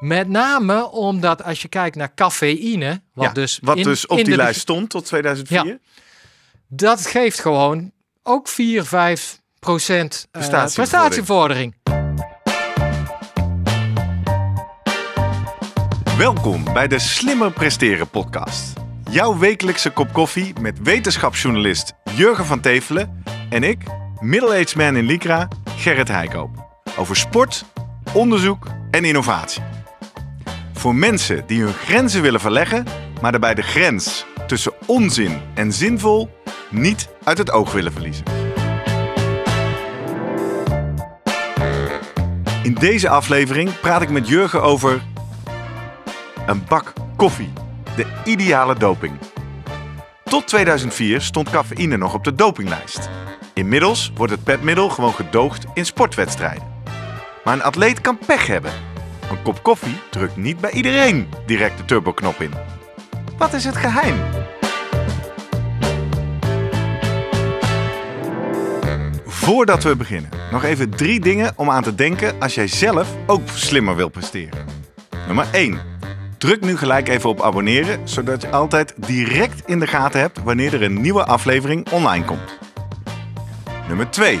Met name omdat als je kijkt naar cafeïne, wat Ja, dus, wat in- dus op in die de lijst stond tot 2004. Ja. dat geeft gewoon ook 4, 5 procent eh, Prestatievordering. prestatievordering. Welkom bij de Slimmer Presteren podcast. Jouw wekelijkse kop koffie met wetenschapsjournalist Jurgen van Tevelen en ik, middle-aged man in Lycra, Gerrit Heikoop. Over sport, onderzoek en innovatie. Voor mensen die hun grenzen willen verleggen, maar daarbij de grens tussen onzin en zinvol niet uit het oog willen verliezen. In deze aflevering praat ik met Jurgen over een bak koffie. De ideale doping. Tot 2004 stond cafeïne nog op de dopinglijst. Inmiddels wordt het petmiddel gewoon gedoogd in sportwedstrijden. Maar een atleet kan pech hebben. Een kop koffie drukt niet bij iedereen direct de turboknop in. Wat is het geheim? Voordat we beginnen, nog even drie dingen om aan te denken als jij zelf ook slimmer wil presteren. Nummer 1. Druk nu gelijk even op abonneren, zodat je altijd direct in de gaten hebt wanneer er een nieuwe aflevering online komt. Nummer 2.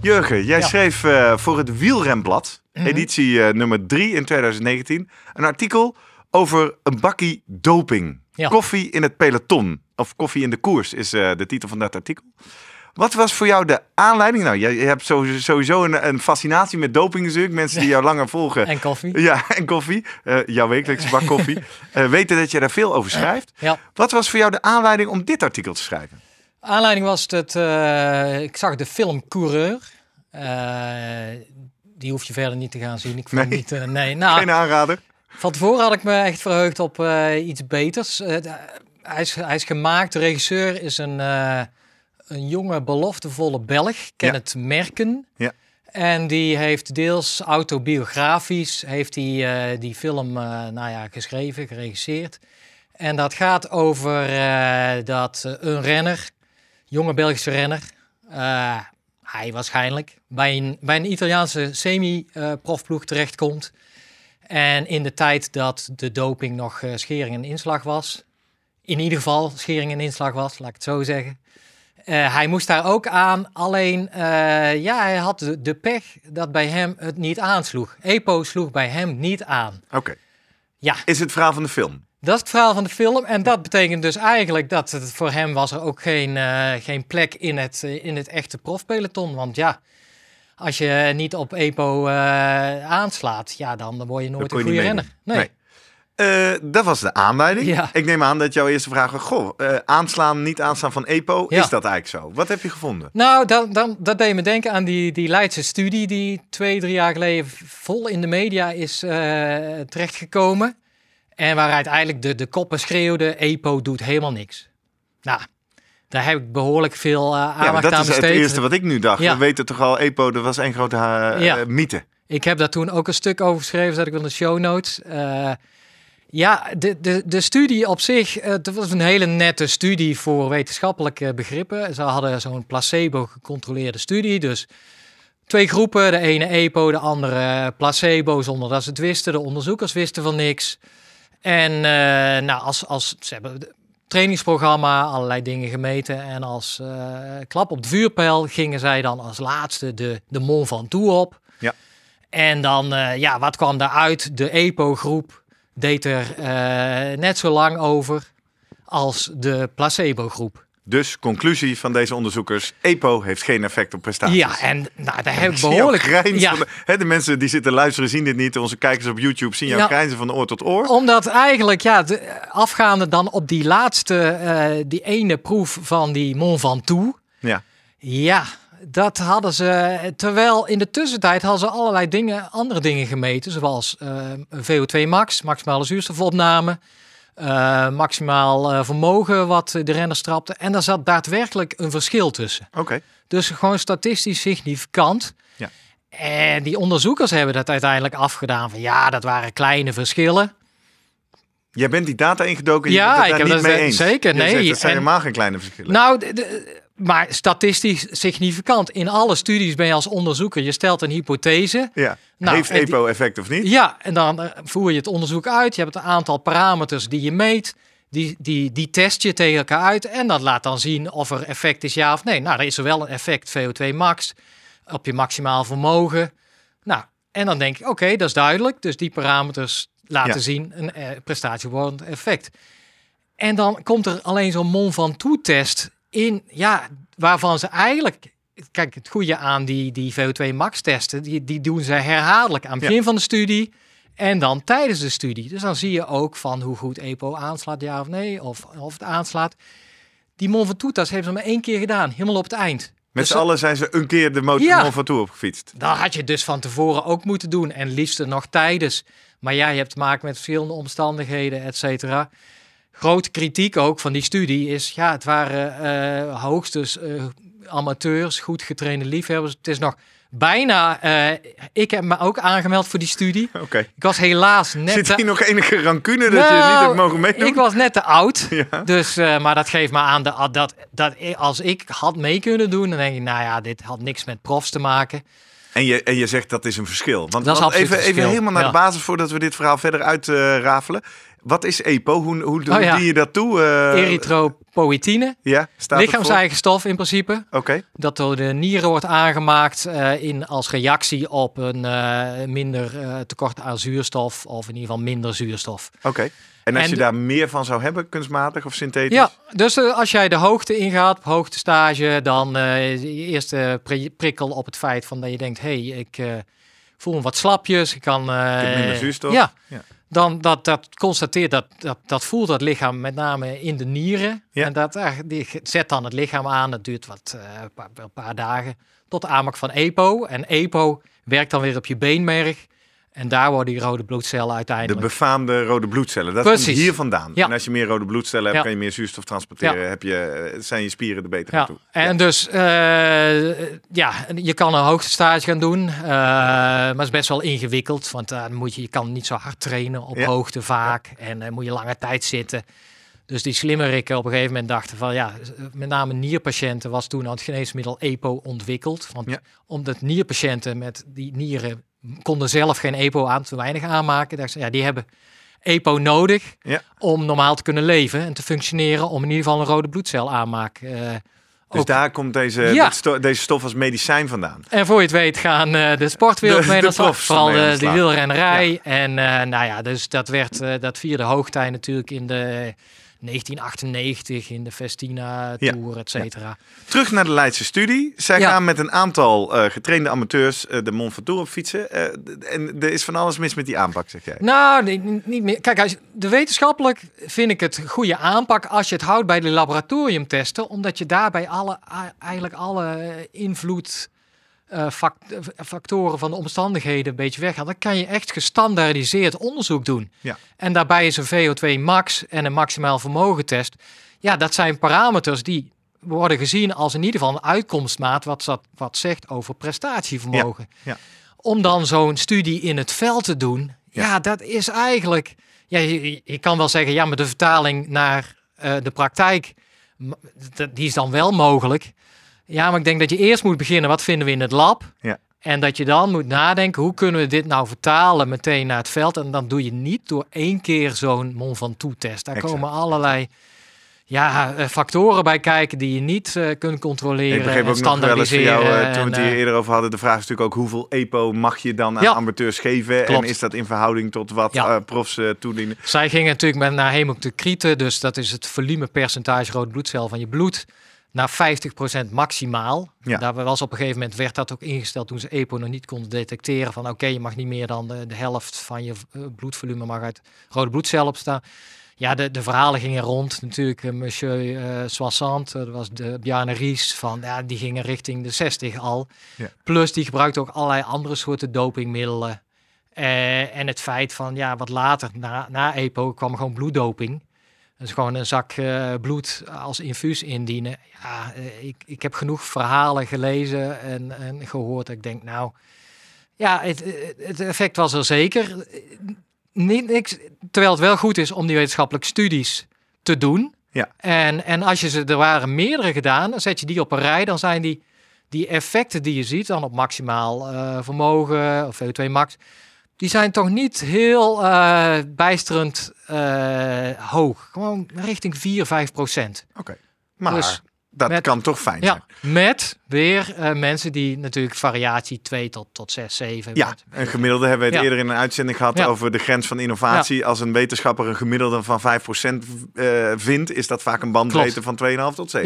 Jurgen, jij Ja. schreef eh, voor het Wielrenblad, Mhm. editie eh, nummer 3 in 2019, een artikel over een bakkie doping. Ja. Koffie in het peloton, of koffie in de koers is eh, de titel van dat artikel. Wat was voor jou de aanleiding? Nou, jij, je hebt sowieso, een, een fascinatie met doping natuurlijk. Mensen die jou langer volgen. En koffie. Ja, en koffie. Jouw wekelijkse bak koffie. Weten dat je daar veel over schrijft. Ja. Wat was voor jou de aanleiding om dit artikel te schrijven? Aanleiding was dat eh, ik zag de film Coureur. Eh, die hoef je verder niet te gaan zien. Ik vond Nee. niet. eh, nee, nou, Geen aanrader? van tevoren had ik me echt verheugd op iets beters. Hij, is, hij is gemaakt. De regisseur is een, een jonge, beloftevolle Belg, Kenneth Merken. Ja. En die heeft deels autobiografisch heeft eh, die film nou ja, geschreven, geregisseerd. En dat gaat over dat een renner, jonge Belgische renner, eh, hij waarschijnlijk, bij een, bij een Italiaanse semi-profploeg terechtkomt. En in de tijd dat de doping nog eh, schering en inslag was, in ieder geval schering en inslag was, laat ik het zo zeggen. Eh, hij moest daar ook aan, alleen ja, hij had de, de pech dat bij hem het niet aansloeg. EPO sloeg bij hem niet aan. Oké. Ja, Is het verhaal van de film? Dat is het verhaal van de film. En dat betekent dus eigenlijk dat het voor hem was er ook geen, eh, geen plek in het, eh, in het echte profpeloton. Want ja, als je niet op EPO eh, aanslaat, ja, dan word je nooit een goede renner. Nee. Dat was de aanleiding. Ja. Ik neem aan dat jouw eerste vraag was: Goh, aanslaan, niet aanslaan van EPO. Ja. Is dat eigenlijk zo? Wat heb je gevonden? Nou, dan, dan, dat deed me denken aan die, die Leidse studie die twee, drie jaar geleden vol in de media is terechtgekomen. En waaruit eigenlijk de, de koppen schreeuwden, EPO doet helemaal niks. Nou, daar heb ik behoorlijk veel eh, Ja, maar aandacht dat aan is het besteed. eerste wat ik nu dacht. Ja. We weten toch al, EPO, dat was één grote eh, Ja. mythe. Ik heb daar toen ook een stuk over geschreven, zet ik wel in de show notes. Eh, ja, de, de, de studie op zich, het was een hele nette studie voor wetenschappelijke begrippen. Ze hadden zo'n placebo-gecontroleerde studie, dus twee groepen. De ene EPO, de andere placebo, zonder dat ze het wisten. De onderzoekers wisten van niks. En eh, nou, als, als ze hebben het trainingsprogramma, allerlei dingen gemeten. En als eh, klap op de vuurpijl gingen zij dan als laatste de, de Mont Ventoux op. Ja. En dan, eh, ja, wat kwam daaruit? De EPO-groep deed er net zo lang over als de placebo-groep. Dus conclusie van deze onderzoekers: EPO heeft geen effect op prestaties. Ja, en nou, daar heb ik behoorlijk... Ja, van de, hè, de mensen die zitten luisteren zien dit niet. Onze kijkers op YouTube zien jou grijnzen van oor tot oor. Omdat eigenlijk, ja, de, afgaande dan op die laatste, eh, die ene proef van die Mont Ventoux. Ja. Ja, dat hadden ze. Terwijl in de tussentijd hadden ze allerlei dingen, andere dingen gemeten. Zoals eh, VO2 max, maximale zuurstofopname. Eh, maximaal eh, vermogen wat de renner strapte. En daar zat daadwerkelijk een verschil tussen. Oké. Dus gewoon statistisch significant. Ja. En die onderzoekers hebben dat uiteindelijk afgedaan van ja, dat waren kleine verschillen. Jij bent die data ingedoken. Ja, je bent ik het daar heb niet dat mee eens. zeker, nee. zegt, dat zijn En- helemaal geen kleine verschillen. Nou, de- maar statistisch significant. In alle studies ben je als onderzoeker, je stelt een hypothese. ja. nou, Heeft en die- EPO effect of niet? Ja, en dan eh, voer je het onderzoek uit. Je hebt een aantal parameters die je meet. Die, die, die test je tegen elkaar uit. En dat laat dan zien of er effect is ja of nee. Nou, er is er wel een effect VO2 max op je maximaal vermogen. Nou, en dan denk ik, oké, dat is duidelijk. Dus die parameters laten Ja. zien een eh, prestatiebevorderend effect. En dan komt er alleen zo'n Mon van test in, ja, waarvan ze eigenlijk... Kijk, het goede aan die, die VO2 max testen, die, die doen ze herhaaldelijk aan het Ja. begin van de studie en dan tijdens de studie. Dus dan zie je ook van hoe goed EPO aanslaat, ja of nee, of, of het aanslaat. Die Mon van test hebben ze maar één keer gedaan, helemaal op het eind. Met Dus z'n allen zijn ze een keer de motor Ja. Mont Ventoux opgefietst. Dat had je dus van tevoren ook moeten doen. En liefst nog tijdens. Maar ja, je hebt te maken met verschillende omstandigheden, et cetera. Grote kritiek ook van die studie is... ja, het waren eh hoogstens eh, amateurs, goed getrainde liefhebbers. Het is nog bijna... eh, ik heb me ook aangemeld voor die studie. Oké. Ik was helaas net... Zit te- hier nog enige rancune dat je niet Nou, hebt mogen meedoen? Ik was net te oud. Ja. Dus, maar dat geeft me aan de, dat, dat als ik had mee kunnen doen, dan denk ik, nou ja, dit had niks met profs te maken. En je, en je zegt dat is een verschil. Want, Dat is want even, even helemaal naar ja. de basis voordat we dit verhaal verder uitrafelen. Wat is EPO? Hoe, hoe, Oh ja. je dat toe? Erythropoëtine, Ja, staat lichaams-eigen stof in principe. Oké, Dat door de nieren wordt aangemaakt eh, in, als reactie op een eh, minder tekort aan zuurstof of in ieder geval minder zuurstof. oké. En als En je daar meer van zou hebben, kunstmatig of synthetisch? Ja, dus als jij de hoogte ingaat, op hoogtestage, dan eh, je eerste pri- prikkel op het feit van dat je denkt, hé, hey, ik voel me wat slapjes, ik kan... Ik heb minder zuurstof. Ja, Ja. Dan dat, dat constateert, dat, dat, dat voelt dat lichaam met name in de nieren. Ja. En dat eh, die zet dan het lichaam aan, dat duurt wat, eh, een, paar, een paar dagen, tot de aanmaak van EPO. En EPO werkt dan weer op je beenmerg. En daar worden die rode bloedcellen De uiteindelijk... befaamde rode bloedcellen. Dat Precies. komt hier vandaan. Ja. En als je meer rode bloedcellen hebt, Ja. kan je meer zuurstof transporteren. Heb je, eh, zijn je spieren er beter aan Ja, toe. en dus eh, ja, je kan een hoogtestage gaan doen, eh, maar het is best wel ingewikkeld, want dan moet je, je kan niet zo hard trainen op hoogte vaak en moet je lange tijd zitten. Dus die slimmerikken op een gegeven moment dachten van ja, met name nierpatiënten was toen al het geneesmiddel EPO ontwikkeld. Want omdat nierpatiënten met die nieren konden zelf geen EPO aan, te weinig aanmaken. ja, die hebben EPO nodig Ja. om normaal te kunnen leven en te functioneren, om in ieder geval een rode bloedcel aanmaak. eh, Dus ook- daar komt deze, Ja. dit sto- deze stof als medicijn vandaan. En voor je het weet gaan eh, de sportwereld mee aan Vooral aan de de, wielrennerij. En eh, nou ja, dus dat werd eh, dat vierde hoogtij natuurlijk in de 1998 in de Festina Ja. Tour, et cetera. Terug naar de Leidse studie. Zij Ja. gaan met een aantal eh, getrainde amateurs eh, de Mont Ventoux op fietsen. Eh, en er is van alles mis met die aanpak, zeg jij. Nou, nee, niet meer. Kijk, als, de wetenschappelijk vind ik het goede aanpak als je het houdt bij de laboratoriumtesten, omdat je daarbij alle, eigenlijk alle invloed eh, eh, factoren van de omstandigheden een beetje weghaalt. Dan kan je echt gestandaardiseerd onderzoek doen. Ja. En daarbij is een VO2 max en een maximaal vermogentest. Ja, dat zijn parameters die worden gezien als in ieder geval een uitkomstmaat wat, zat, wat zegt over prestatievermogen. Ja, ja. Om dan zo'n studie in het veld te doen, Ja. dat is eigenlijk... Ja, je, je kan wel zeggen, ja, maar de vertaling naar eh, de praktijk, die is dan wel mogelijk. Ja, maar ik denk dat je eerst moet beginnen, wat vinden we in het lab? Ja. En dat je dan moet nadenken, hoe kunnen we dit nou vertalen meteen naar het veld? En dan doe je niet door één keer zo'n Mont Ventoux-test. Daar Exact. komen allerlei ja, eh, factoren bij kijken die je niet eh, kunt controleren Ik begreep ook nog wel eens van jou, eh, toen we het hier eerder over hadden, de vraag is natuurlijk ook hoeveel EPO mag je dan aan Ja. amateurs geven? Klopt. En is dat in verhouding tot wat Ja. profs toedienen? Zij gingen natuurlijk met naar hemocrieten, dus dat is het volumepercentage rood bloedcel van je bloed, naar 50% maximaal. Ja. Daar was op een gegeven moment werd dat ook ingesteld toen ze EPO nog niet konden detecteren van oké, je mag niet meer dan de, de helft van je eh, bloedvolume mag uit rode bloedcel opstaan. Ja, de, de verhalen gingen rond. Natuurlijk, eh, monsieur eh Soissant, dat was de Bjarne Ries, van, ja, die gingen richting de 60 al. Ja. Plus, die gebruikte ook allerlei andere soorten dopingmiddelen. En het feit van, ja, wat later, na, na EPO, kwam gewoon bloeddoping. Dus gewoon een zak eh, bloed als infuus indienen. Ja, eh, ik, ik heb genoeg verhalen gelezen en, en gehoord. Ik denk, nou, ja, het, het effect was er zeker. Niet niks, terwijl het wel goed is om die wetenschappelijke studies te doen. Ja. En, en als je ze, er waren meerdere gedaan, dan zet je die op een rij, dan zijn die, die effecten die je ziet, dan op maximaal eh, vermogen of VO2 max, die zijn toch niet heel eh, bijsterend eh, hoog. Gewoon richting 4, 5 procent. Oké. Maar Dus dat met- kan toch fijn zijn. Ja, met weer eh, mensen die natuurlijk variatie 2 tot, tot 6, 7. Ja, een gemiddelde hebben we het Ja. eerder in een uitzending gehad Ja. over de grens van innovatie. Als een wetenschapper een gemiddelde van 5% eh, vindt, is dat vaak een bandbreedte van 2,5 tot 7,5.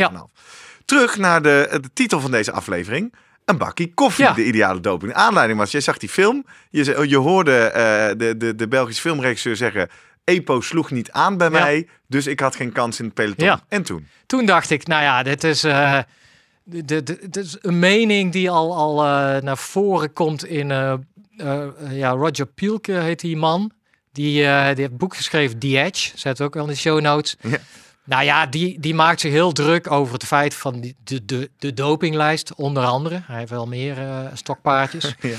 Terug naar de, de titel van deze aflevering. Een bakkie koffie, Ja. de ideale doping. De aanleiding was, jij zag die film, je, ze- je hoorde eh, de, de, de Belgische filmregisseur zeggen... EPO sloeg niet aan bij Ja. mij, dus ik had geen kans in het peloton. Ja. En toen? Toen dacht ik, nou ja, dit is, eh, dit, is een mening die al, al eh, naar voren komt in... ja, Roger Pielke heet die man. Die, die heeft boek geschreven, The Edge. Zet ook wel in de show notes. Nou ja, die, die maakt zich heel druk over het feit van die, de, de, de dopinglijst, onder andere. Hij heeft wel meer eh, stokpaardjes. Ja.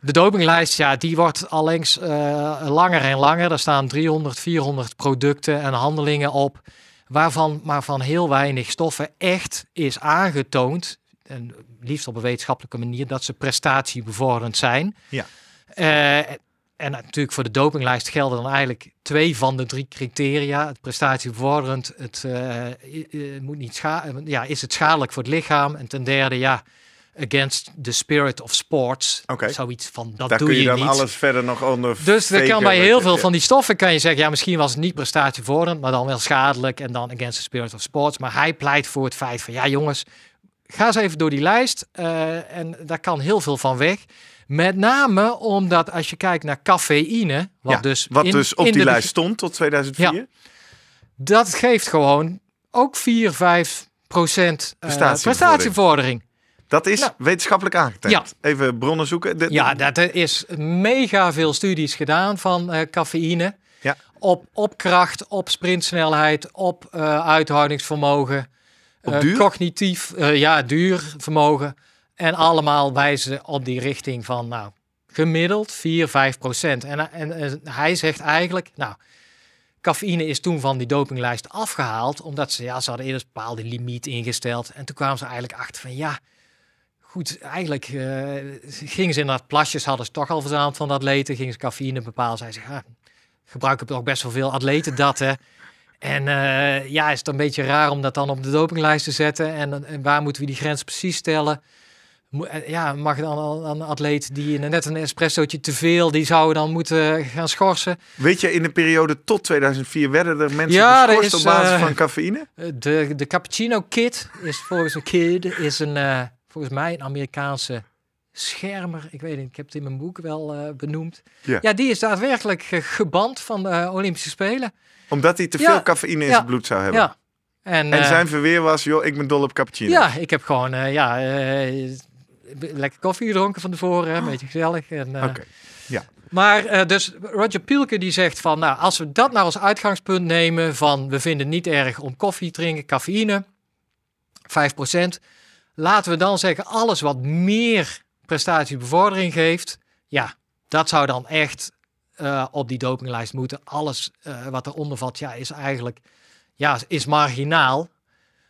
De dopinglijst, ja, die wordt allengs eh, langer en langer. Er staan 300, 400 producten en handelingen op, waarvan maar van heel weinig stoffen echt is aangetoond, en liefst op een wetenschappelijke manier, dat ze prestatiebevorderend zijn. Ja. Eh, en natuurlijk voor de dopinglijst gelden dan eigenlijk twee van de drie criteria. Het prestatiebevorderend, het eh, i- moet niet scha ja, is het schadelijk voor het lichaam? En ten derde, ja, against the spirit of sports. Oké. Zoiets van, dat Daar doe kun je je dan niet. alles verder nog onder Dus faken kan bij heel veel ja. van die stoffen kan je zeggen, ja, misschien was het niet prestatievorderend, maar dan wel schadelijk en dan against the spirit of sports. Maar hij pleit voor het feit van, ja jongens, ga eens even door die lijst eh, en daar kan heel veel van weg. Met name omdat als je kijkt naar cafeïne, wat Ja, dus, wat in- dus op in die de- lijst stond tot 2004. Ja. dat geeft gewoon ook 4, 5 procent eh, prestatievordering. Dat is Nou. wetenschappelijk aangetast. Ja. Even bronnen zoeken. De- Ja, dat er is mega veel studies gedaan van eh, cafeïne. Ja. Op, op kracht, op sprintsnelheid, op eh, uithoudingsvermogen. Op duur? Cognitief, ja, duur vermogen. En allemaal wijzen op die richting van, nou, gemiddeld 4, 5 procent. En, en, hij zegt eigenlijk, nou, cafeïne is toen van die dopinglijst afgehaald. Omdat ze, ja, ze hadden eerst een bepaalde limiet ingesteld. En toen kwamen ze eigenlijk achter van, ja, goed, eigenlijk eh, gingen ze inderdaad plasjes, hadden ze toch al verzameld van de atleten. Gingen ze cafeïne bepalen. Zij zeggen, ja, gebruiken toch best wel veel atleten dat, hè. En eh, ja, is het een beetje raar om dat dan op de dopinglijst te zetten? En, en waar moeten we die grens precies stellen? Eh, Ja, mag dan al- een atleet die net een espressootje te veel, die zou dan moeten gaan schorsen? Weet je, in de periode tot 2004 werden er mensen Ja, geschorst is, op basis eh, van cafeïne? Eh, De, de Cappuccino Kid is volgens een kid is een, eh, volgens mij een Amerikaanse schermer. Ik weet niet, ik heb het in mijn boek wel eh, benoemd. Ja. Ja. die is daadwerkelijk eh, geband van de Olympische Spelen. Omdat hij te Ja. veel cafeïne in zijn bloed zou hebben. Ja. En, En eh, zijn verweer was, joh, ik ben dol op cappuccino. ja, ik heb gewoon eh, ja, eh, lekker koffie gedronken van tevoren, een beetje gezellig. En, eh, Oké. Maar eh, dus Roger Pielke die zegt van, nou, als we dat nou als uitgangspunt nemen van, we vinden het niet erg om koffie te drinken, cafeïne, 5%. Laten we dan zeggen, alles wat meer prestatiebevordering geeft, ja, dat zou dan echt eh, op die dopinglijst moeten. Alles eh, wat eronder valt, ja, is eigenlijk, ja, is marginaal.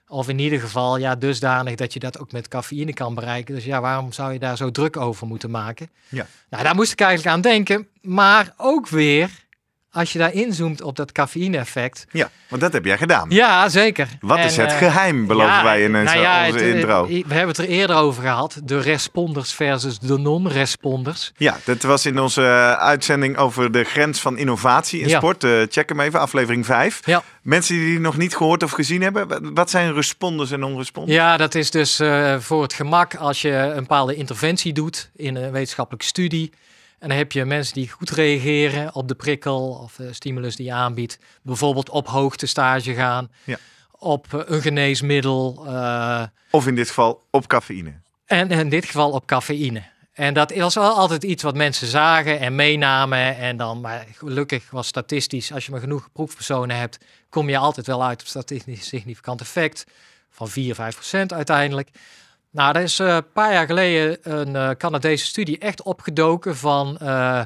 Of in ieder geval, ja, dusdanig dat je dat ook met cafeïne kan bereiken. Dus ja, waarom zou je daar zo druk over moeten maken? Ja. Nou, daar moest ik eigenlijk aan denken. Maar ook weer, als je daar inzoomt op dat cafeïne-effect. Ja, want dat heb jij gedaan. Ja, zeker. Wat is het eh, geheim, beloven ja, wij in onze, nou ja, onze het, intro. We hebben het er eerder over gehad. De responders versus de non-responders. Ja, dat was in onze eh, uitzending over de grens van innovatie in Ja. sport. Eh, check hem even, aflevering 5. Ja. Mensen die die nog niet gehoord of gezien hebben, wa- wat zijn responders en non-responders? Ja, dat is dus voor het gemak als je een bepaalde interventie doet in een wetenschappelijke studie. En dan heb je mensen die goed reageren op de prikkel of de stimulus die je aanbiedt. Bijvoorbeeld op hoogtestage gaan, Ja. op eh, een geneesmiddel. eh, Of in dit geval op cafeïne. en in dit geval op cafeïne. En dat was wel altijd iets wat mensen zagen en meenamen. En dan, maar gelukkig was statistisch, als je maar genoeg proefpersonen hebt, kom je altijd wel uit op statistisch significant effect van 4, 5 procent uiteindelijk. Nou, er is eh, een paar jaar geleden een uh, Canadese studie echt opgedoken van, uh,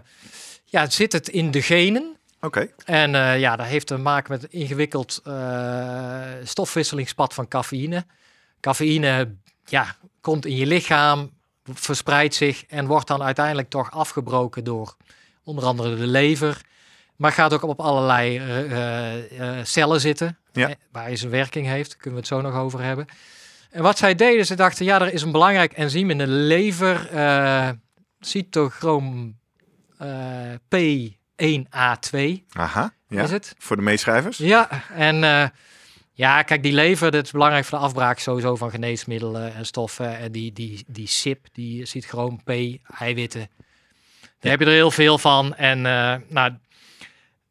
ja, zit het in de genen? Oké. En ja, dat heeft te maken met een ingewikkeld stofwisselingspad van cafeïne. Cafeïne, ja, komt in je lichaam, verspreidt zich en wordt dan uiteindelijk toch afgebroken door onder andere de lever. Maar gaat ook op allerlei cellen zitten, ja. waar hij zijn werking heeft. Daar kunnen we het zo nog over hebben. En wat zij deden, ze dachten, ja, er is een belangrijk enzym in de lever, uh, cytochroom uh, P1A2. Aha, ja. Is het? Voor de meeschrijvers? Ja, en uh, ja, kijk, die lever, dat is belangrijk voor de afbraak sowieso van geneesmiddelen en stoffen. En die, die, die SIP, die cytochroom P, eiwitten, daar heb je er heel veel van. En nou,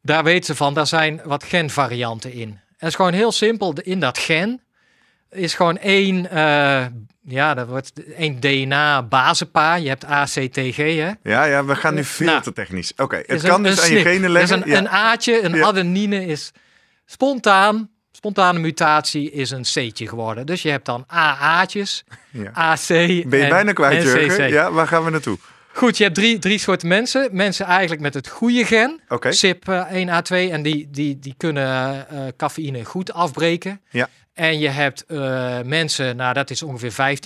daar weten ze van, daar zijn wat genvarianten in. En het is gewoon heel simpel, in dat gen is gewoon één, uh, ja, dat wordt één DNA-bazenpaar. Je hebt ACTG, hè? Ja, ja, we gaan nu veel nou, te technisch. Oké, het kan dus aan je genen leggen. Dus een, een A'tje, een ja. adenine is spontaan, spontane mutatie is een C'tje geworden. Dus je hebt dan AA'tjes, ja. AC Ben je en, bijna kwijt, Jurgen? Ja, waar gaan we naartoe? Goed, je hebt drie, drie soorten mensen. Mensen eigenlijk met het goede gen, okay. CYP1A2, en die, die, die kunnen uh, cafeïne goed afbreken. Ja. En je hebt uh, mensen, nou dat is ongeveer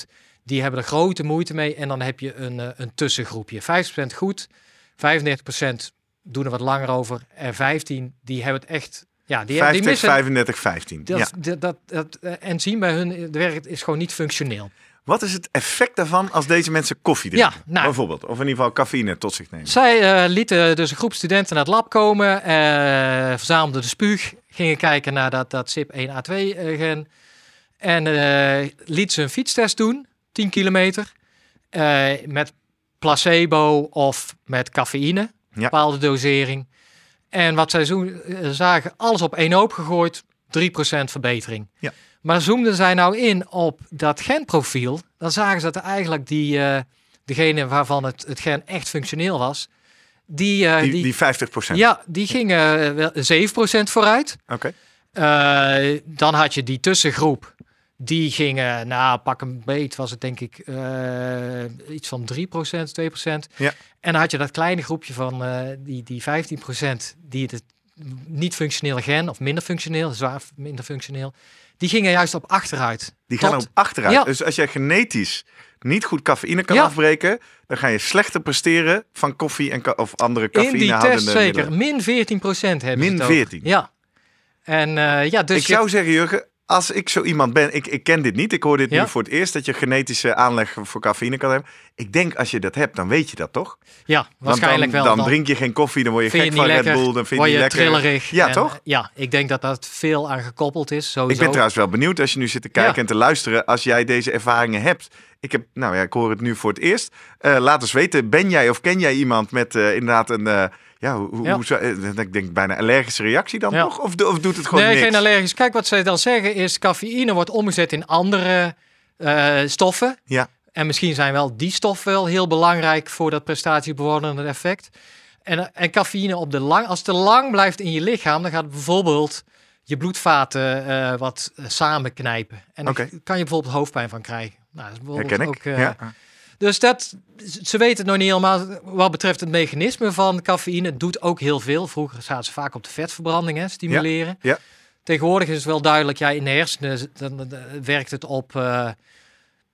15%, die hebben er grote moeite mee. En dan heb je een, uh, een tussengroepje. 50% goed, 35% doen er wat langer over. En 15 die hebben het echt. Ja, die, 50, die missen, 35, 15. Dat, ja. dat, dat, dat enzym bij hun werkt is gewoon niet functioneel. Wat is het effect daarvan als deze mensen koffie drinken? Ja, nou, bijvoorbeeld. Of in ieder geval cafeïne tot zich nemen. Zij uh, lieten dus een groep studenten naar het lab komen, uh, verzamelden de spuug, gingen kijken naar dat, dat CYP1A2-gen en uh, liet ze een fietstest doen, 10 kilometer, met placebo of met cafeïne, ja. bepaalde dosering. En wat zij zo, zagen, alles op één hoop gegooid, 3% verbetering. Ja. Maar zoomden zij nou in op dat genprofiel, dan zagen ze dat eigenlijk die, uh, degene waarvan het, het gen echt functioneel was, die, uh, die, die 50% Ja, die gingen wel 7% vooruit. Oké. Okay. Dan had je die tussengroep. Die gingen, nou pak een beet, was het denk ik iets van 3% 2% Ja. En dan had je dat kleine groepje van die, die 15% die het niet functioneel gen, of minder functioneel, zwaar minder functioneel, die gingen juist op achteruit. Die gaan Tot- op achteruit. Ja. Dus als jij genetisch niet goed cafeïne kan Ja. afbreken, dan ga je slechter presteren van koffie en of andere In die test zeker. middelen. Min 14 procent hebben Min ze het over. 14? Ja. En eh, ja, dus ik je- zou zeggen, Jurgen, als ik zo iemand ben, ik, ik ken dit niet, ik hoor dit Ja. nu voor het eerst, dat je genetische aanleg voor cafeïne kan hebben. Ik denk, als je dat hebt, dan weet je dat toch? ja, waarschijnlijk dan, wel. Dan, drink je geen koffie, dan word je vind gek je van lekker, Red Bull, dan vind word je lekker. trillerig. Ja, En, toch? Ja, ik denk dat dat veel aan gekoppeld is. Sowieso. Ik ben trouwens wel benieuwd als je nu zit te kijken Ja. en te luisteren, als jij deze ervaringen hebt. Ik heb, nou ja, ik hoor het nu voor het eerst. Eh, laat eens weten, ben jij of ken jij iemand met eh, inderdaad een, eh, ja, hoe, Ja. eh, ik denk bijna allergische reactie dan toch? Of, of doet het gewoon nee, niks? geen allergisch. Kijk, wat zij dan zeggen is, cafeïne wordt omgezet in andere eh, stoffen. Ja, En misschien zijn wel die stoffen wel heel belangrijk voor dat prestatiebevorderende effect. En, en cafeïne op de lang, als het te lang blijft in je lichaam, dan gaat bijvoorbeeld je bloedvaten eh, wat eh, samenknijpen. En dan kan je bijvoorbeeld hoofdpijn van krijgen. Nou, dat is bijvoorbeeld herken ik. ook, ja. Dus dat, ze weten het nog niet helemaal. Wat betreft het mechanisme van cafeïne, het doet ook heel veel. Vroeger zaten ze vaak op de vetverbranding, hè, stimuleren. ja. Tegenwoordig is het wel duidelijk, ja, in de hersenen dan, dan, dan werkt het op... eh,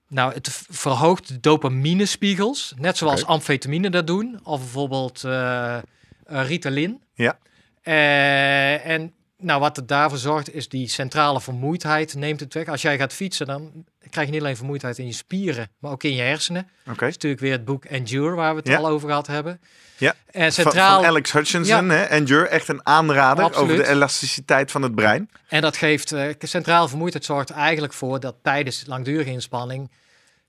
nou, het verhoogt de dopaminespiegels, net zoals amfetamine dat doen. Of bijvoorbeeld eh, Ritalin. Ja. Eh, en nou, wat het daarvoor zorgt, is die centrale vermoeidheid neemt het weg. Als jij gaat fietsen, dan krijg je niet alleen vermoeidheid in je spieren, maar ook in je hersenen. Oké. Dat is natuurlijk weer het boek Endure, waar we het Ja. al over gehad hebben. Ja. En centraal, van Alex Hutchinson, hè? Endure, echt een aanrader Absoluut. over de elasticiteit van het brein. en dat geeft eh centraal vermoeidheid zorgt eigenlijk voor dat tijdens langdurige inspanning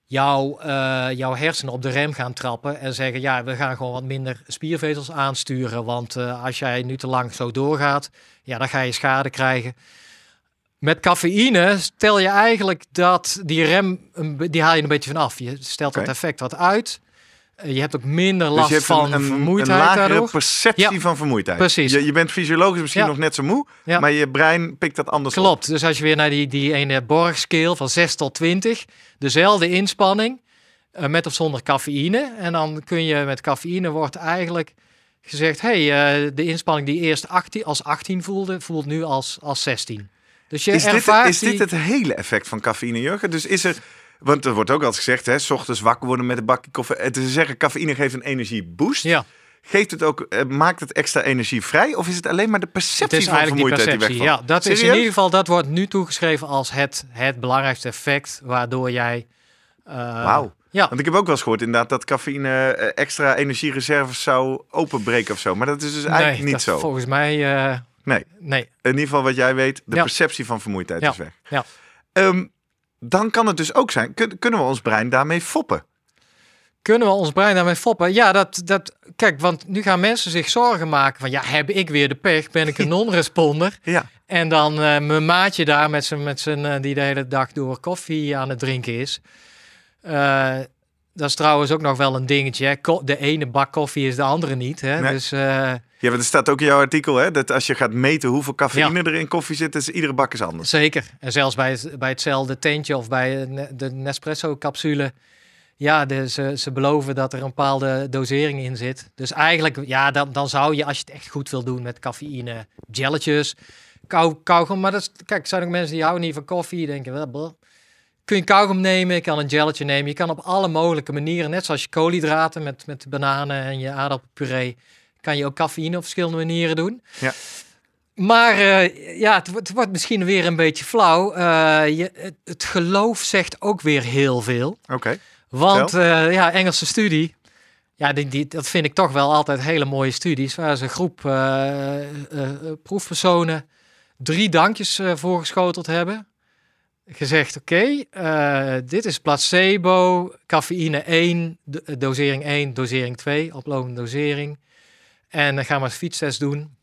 jouw, eh, jouw hersenen op de rem gaan trappen en zeggen, ja, we gaan gewoon wat minder spiervezels aansturen, want eh, als jij nu te lang zo doorgaat, ja, dan ga je schade krijgen. Met cafeïne stel je eigenlijk dat die rem, die haal je een beetje vanaf. Je stelt het effect wat uit. Eh, je hebt ook minder Dus last van een, een, een vermoeidheid lagere daardoor. perceptie Ja, van vermoeidheid. precies. Je, je bent fysiologisch misschien Ja. nog net zo moe, Ja. maar je brein pikt dat anders op. Klopt. Dus als je weer naar die, die ene Borg-scale van 6 tot 20, dezelfde inspanning, eh, met of zonder cafeïne. En dan kun je met cafeïne wordt eigenlijk gezegd, hey, eh, de inspanning die eerst 18, als 18 voelde, voelt nu als, als 16. Dus je Is, dit, is dit het hele effect van cafeïne, Jurgen? Dus is er... Want er wordt ook altijd gezegd, hè, 's ochtends wakker worden met een bakje koffie. En ze zeggen, cafeïne geeft een energieboost. Ja, Geeft het ook, eh, maakt het extra energie vrij? Of is het alleen maar de het perceptie is van eigenlijk die vermoeidheid perceptie. die Ja, dat is in ieder geval, dat wordt nu toegeschreven als het, het belangrijkste effect waardoor jij... eh, Wauw. Ja, Want ik heb ook wel eens gehoord inderdaad dat cafeïne eh, extra energiereserves zou openbreken of zo. Maar dat is dus eigenlijk nee, niet dat zo. volgens mij... eh, Nee, nee, in ieder geval wat jij weet, de Ja. perceptie van vermoeidheid Ja. is weg. ja. Ehm, dan kan het dus ook zijn, kun- kunnen we ons brein daarmee foppen? Kunnen we ons brein daarmee foppen? Ja, dat, dat, kijk, want nu gaan mensen zich zorgen maken van, ja, heb ik weer de pech? Ben ik een non-responder? Ja. En dan eh, mijn maatje daar met zijn, met zijn, eh, die de hele dag door koffie aan het drinken is. Eh, dat is trouwens ook nog wel een dingetje. Hè? De ene bak koffie is de andere niet. Hè? Nee. Dus eh, Ja, want er staat ook in jouw artikel, hè, dat als je gaat meten hoeveel cafeïne er in koffie zit, is iedere bak is anders. zeker. En zelfs bij, het, bij hetzelfde tentje of bij de Nespresso-capsule. Ja, de, ze, ze beloven dat er een bepaalde dosering in zit. Dus eigenlijk, ja, dan, dan zou je, als je het echt goed wil doen met cafeïne, jelletjes, kou, kauwgom. Maar dat is, kijk, zijn ook mensen die houden niet van koffie. Denken, wel. Kun je kauwgom nemen, je kan een jelletje nemen. Je kan op alle mogelijke manieren, net zoals je koolhydraten met, met bananen en je aardappelpuree, kan je ook cafeïne op verschillende manieren doen. Ja. Maar eh, ja, het, wordt- het wordt misschien weer een beetje flauw. Eh, je, het, het geloof zegt ook weer heel veel. Oké. Want eh, ja, Engelse studie, ja, die, die, dat vind ik toch wel altijd hele mooie studies. Waar ze een groep proefpersonen drie dankjes voorgeschoteld hebben. Gezegd, oké, eh, dit is placebo, cafeïne 1, do- eh, dosering 1, dosering 2, oplopende dosering. En dan gaan we eens fietstest doen.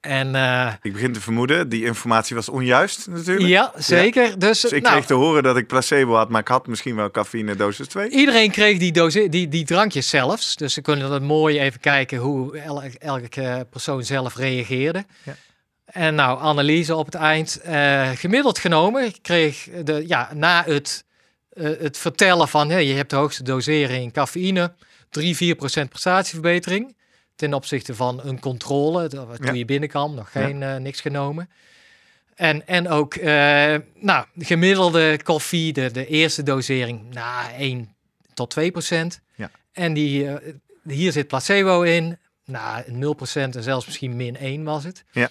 En eh, Ik begin te vermoeden, die informatie was onjuist natuurlijk. ja, zeker. Dus, Dus ik nou, kreeg te horen dat ik placebo had, maar ik had misschien wel cafeïne dosis 2. Iedereen kreeg die, die, die drankjes zelfs. Dus ze kunnen dat mooi even kijken hoe el- elke persoon zelf reageerde. Ja. En nou, analyse op het eind. eh, gemiddeld genomen kreeg de, ja, na het, eh, het vertellen van hey, je hebt de hoogste dosering cafeïne, 3-4% prestatieverbetering. Ten opzichte van een controle, dat- toen Ja. je binnenkwam, nog geen eh, niks genomen. En, en ook, nou, de gemiddelde koffie, de, de eerste dosering, nou, 1 tot 2 procent. Ja. En die, hier zit placebo in, nou, 0 procent en zelfs misschien min 1 was het. Ja.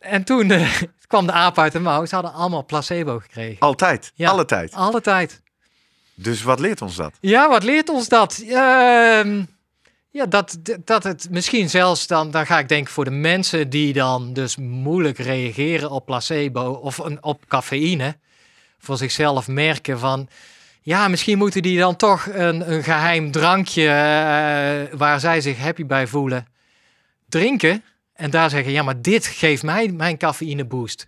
En toen eh, kwam de aap uit de mouw, ze hadden allemaal placebo gekregen. Altijd, Ja. alle tijd. Alle tijd. Dus wat leert ons dat? Ja, wat leert ons dat? Ehm, ja, dat, dat het misschien zelfs dan, dan ga ik denken voor de mensen die dan dus moeilijk reageren op placebo of een, op cafeïne, voor zichzelf merken van, ja, misschien moeten die dan toch een, een geheim drankje eh, waar zij zich happy bij voelen, drinken. En daar zeggen, ja, maar dit geeft mij mijn cafeïne boost.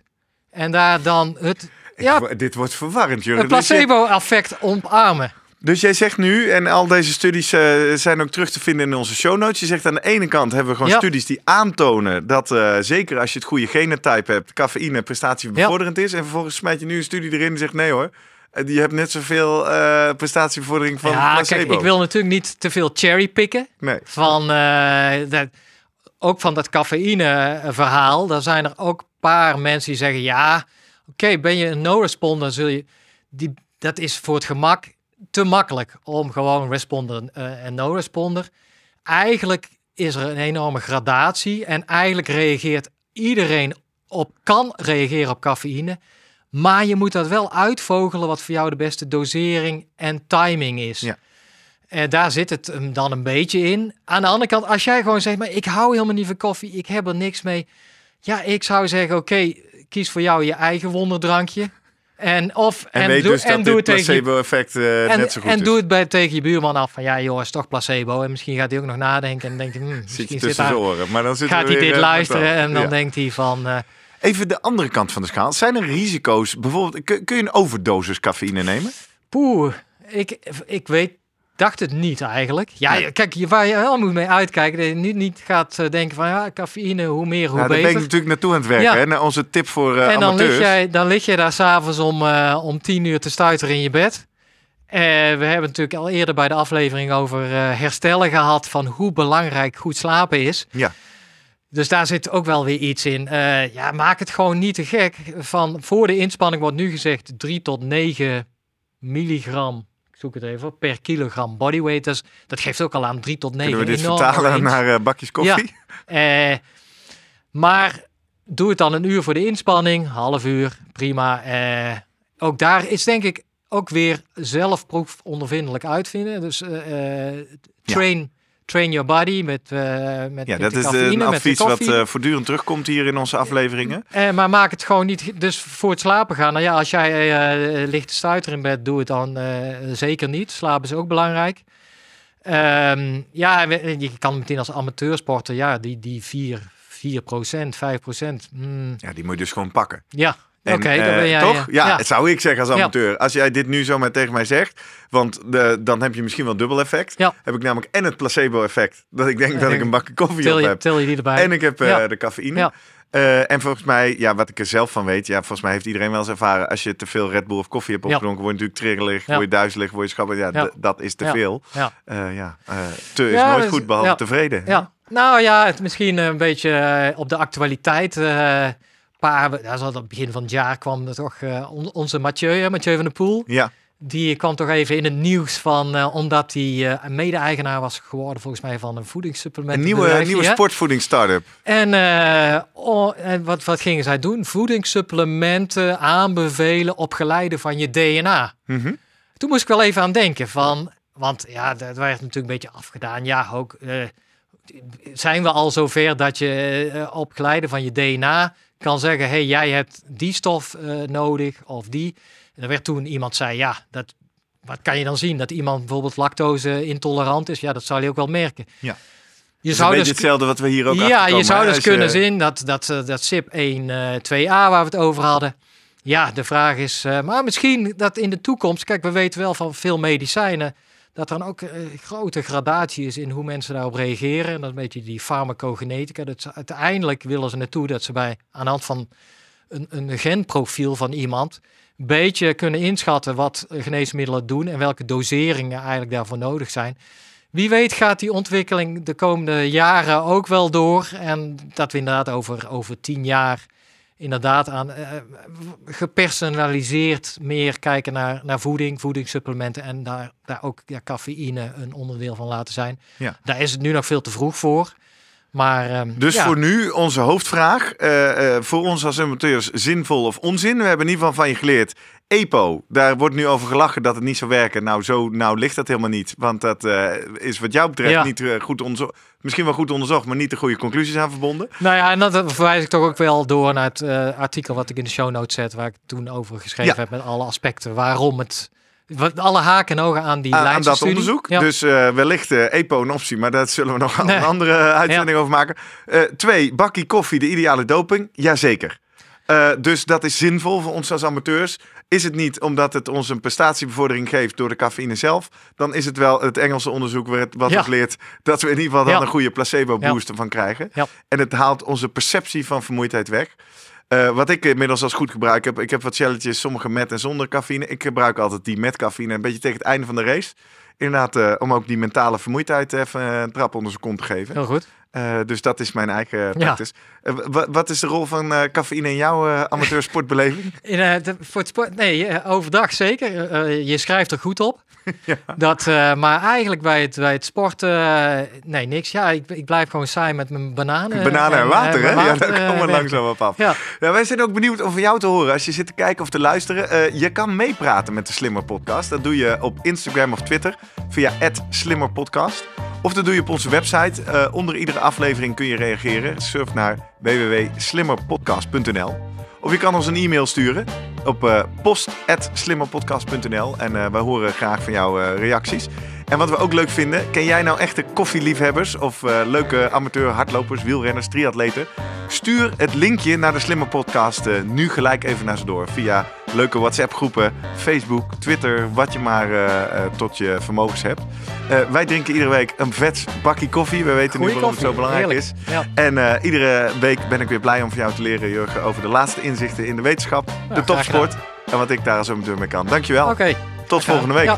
En daar dan het, ja, dit wordt verwarrend, Jurgen. het Dus placebo-effect omarmen. Dus jij zegt nu, en al deze studies eh, zijn ook terug te vinden in onze show notes. Je zegt aan de ene kant hebben we gewoon Ja. studies die aantonen dat eh, zeker als je het goede genotype hebt, cafeïne prestatiebevorderend is. En vervolgens smijt je nu een studie erin en zegt nee hoor. eh, Je hebt net zoveel eh prestatiebevordering van ja, placebo. kijk, ik wil natuurlijk niet te veel cherrypicken. Nee. Van, dat, ook van dat cafeïne-verhaal. Daar zijn er ook een paar mensen die zeggen: ja, oké, ben je een no-responder, zul je. Die, dat is voor het gemak te makkelijk om gewoon responder eh, en no-responder. Eigenlijk is er een enorme gradatie en eigenlijk reageert iedereen op, kan reageren op cafeïne. Maar je moet dat wel uitvogelen wat voor jou de beste dosering en timing is. Ja. En daar zit het hem dan een beetje in. Aan de andere kant, als jij gewoon zegt, maar ik hou helemaal niet van koffie, ik heb er niks mee. Ja, ik zou zeggen, oké, kies voor jou je eigen wonderdrankje. En, of, En, en, weet doe, dus en dat doe het tegen je placebo-effect eh, net zo goed en is. doe het bij, tegen je buurman af van ja, joh, is toch placebo. En misschien gaat hij ook nog nadenken en denkt, hmm, Zit misschien zit daar, oren. Maar dan gaat hij dit eh, luisteren en dan Ja. denkt hij van, eh, Even de andere kant van de schaal. Zijn er risico's? Bijvoorbeeld, kun, kun je een overdosis cafeïne nemen? poeh, ik, ik weet dacht het niet eigenlijk. Ja, Nee. kijk, je, waar je wel moet mee uitkijken, dat je niet, niet gaat eh, denken van ja, cafeïne, hoe meer, hoe Ja, daar ben beter. ik natuurlijk naartoe aan het werken. Ja. Hè? Naar onze tip voor eh en dan amateurs. lig, jij, dan lig je daar s'avonds om, eh, om tien uur te stuiteren in je bed. We hebben natuurlijk al eerder bij de aflevering over herstellen gehad van hoe belangrijk goed slapen is. Ja. Dus daar zit ook wel weer iets in. Ja, maak het gewoon niet te gek. Van, voor de inspanning wordt nu gezegd 3 tot 9 milligram, zoek het even, per kilogram bodyweight. Dus dat geeft ook al aan 3 tot 9 Kunnen we dit vertalen range. naar eh, bakjes koffie? Eh, maar doe het dan een uur voor de inspanning, half uur, prima. Eh, ook daar is denk ik ook weer zelf proefondervindelijk uitvinden. Dus train, train your body met, eh met, Ja, dat is cafeïne, een advies wat eh, voortdurend terugkomt hier in onze afleveringen. Eh, maar maak het gewoon niet. Dus voor het slapen gaan. Nou ja, als jij ligt te stuiteren in bed, doe het dan zeker niet. Slapen is ook belangrijk. Ehm, ja, je kan meteen als amateursporter, ja, die, die 4, 4% 5 mm, Ja, die moet je dus gewoon pakken. ja, En, oké. dan eh, toch? eh, ja, ja. zou ik zeggen als amateur. Als jij dit nu zomaar tegen mij zegt, want de, dan heb je misschien wel dubbel effect. Heb ik namelijk en het placebo effect, dat ik denk dat ik een bakje koffie Til op heb. til je die erbij. En ik heb eh, de cafeïne. Eh, en volgens mij, ja, wat ik er zelf van weet, ja, volgens mij heeft iedereen wel eens ervaren, als je te veel Red Bull of koffie hebt opgedronken, word je natuurlijk triggelig, Ja. word je duizelig, word je schappig. Ja, dat is te veel. ja. Eh, ja, eh, te is nooit dat goed, behalve tevreden. Ja, nou ja, het misschien een beetje eh, op de actualiteit. Paar, dat was al het begin van het jaar kwam er toch eh, on- onze Mathieu, Mathieu van der Poel. Ja, Die kwam toch even in het nieuws van, eh, omdat hij eh, mede-eigenaar was geworden volgens mij van een voedingssupplement. een nieuwe, nieuwe sportvoeding start-up. En, oh, en wat, wat gingen zij doen? Voedingssupplementen aanbevelen op geleide van je DNA. Mhm. Toen moest ik wel even aan denken van, want ja, dat werd natuurlijk een beetje afgedaan. Ja, ook zijn we al zover dat je op geleide van je DNA kan zeggen, hey, jij hebt die stof eh, nodig of die. En er werd toen iemand zei, ja, dat, wat kan je dan zien? Dat iemand bijvoorbeeld lactose intolerant is? Ja, dat zou je ook wel merken. Ja. Je zou een dus hetzelfde wat we hier ook ja, je zou dus je- kunnen zien dat, dat, eh, dat SIP 1, eh 2a waar we het over hadden. Ja, de vraag is, eh, maar misschien dat in de toekomst, kijk, we weten wel van veel medicijnen, dat er dan ook eh, grote gradatie is in hoe mensen daarop reageren. En dat is een beetje die farmacogenetica. Dat uiteindelijk willen ze naartoe dat ze bij, aan de hand van een, een genprofiel van iemand, een beetje kunnen inschatten wat eh, geneesmiddelen doen en welke doseringen eigenlijk daarvoor nodig zijn. Wie weet gaat die ontwikkeling de komende jaren ook wel door. En dat we inderdaad over, over tien jaar inderdaad aan eh, gepersonaliseerd meer kijken naar, naar voeding, voedingssupplementen en daar, daar ook ja, cafeïne een onderdeel van laten zijn. Ja. Daar is het nu nog veel te vroeg voor. Maar, ehm, Dus ja. voor nu onze hoofdvraag. eh, eh, voor ons als amateurs zinvol of onzin? We hebben in ieder geval van je geleerd. EPO, daar wordt nu over gelachen dat het niet zou werken. Nou, zo nou ligt dat helemaal niet. Want dat is wat jou betreft Ja. niet goed onderzocht. Misschien wel goed onderzocht, maar niet de goede conclusies aan verbonden. Nou ja, en dat verwijs ik toch ook wel door naar het eh, artikel wat ik in de show notes zet, waar ik toen over geschreven Ja. heb met alle aspecten waarom het, wat, alle haken en ogen aan die aan, aan dat studie. onderzoek. Ja. Dus eh, wellicht eh, EPO een optie, maar daar zullen we nog Nee. een andere uitzending over maken. Twee, bakkie koffie, de ideale doping? Jazeker. Eh dus dat is zinvol voor ons als amateurs. Is het niet omdat het ons een prestatiebevordering geeft door de cafeïne zelf, dan is het wel het Engelse onderzoek wat Ja. ons leert dat we in ieder geval dan Ja. een goede placebo-boost ervan krijgen. En het haalt onze perceptie van vermoeidheid weg. Eh, wat ik inmiddels als goed gebruik heb, ik heb wat challenges, sommige met en zonder cafeïne. Ik gebruik altijd die met cafeïne, een beetje tegen het einde van de race. Inderdaad, eh, om ook die mentale vermoeidheid even een trap onder zijn kont te geven. Heel goed. Eh, dus dat is mijn eigen practice. Eh, wa- wat is de rol van eh, cafeïne in jouw amateursportbeleving? In, de- voor het sport, nee, overdag zeker. Je schrijft er goed op. Ja. Dat, maar eigenlijk bij het, bij het sporten, nee, niks. Ja, ik, ik blijf gewoon saai met mijn bananen. Bananen en water, hè? Ja, daar komen we langzaam op af. Ja, Ja, wij zijn ook benieuwd om van jou te horen. Als je zit te kijken of te luisteren. je kan meepraten met de Slimmer Podcast. Dat doe je op Instagram of Twitter via @slimmerpodcast. Of dat doe je op onze website. Eh, onder iedere aflevering kun je reageren. Surf naar www.slimmerpodcast.nl. Of je kan ons een e-mail sturen op eh post.slimmerpodcast.nl. En eh, wij horen graag van jouw reacties. En wat we ook leuk vinden, ken jij nou echte koffieliefhebbers of leuke amateur hardlopers, wielrenners, triatleten? Stuur het linkje naar de Slimme Podcast nu gelijk even naar ze door via leuke WhatsApp-groepen, Facebook, Twitter, wat je maar eh, eh, tot je vermogens hebt. Eh, wij drinken iedere week een vet bakje koffie. We weten nu waarom het zo belangrijk heerlijk. is. Ja. En iedere week ben ik weer blij om van jou te leren, Jurgen, over de laatste inzichten in de wetenschap, de topsport en wat ik daar zo meteen mee kan. Dankjewel. Oké. Tot volgende week. Ja.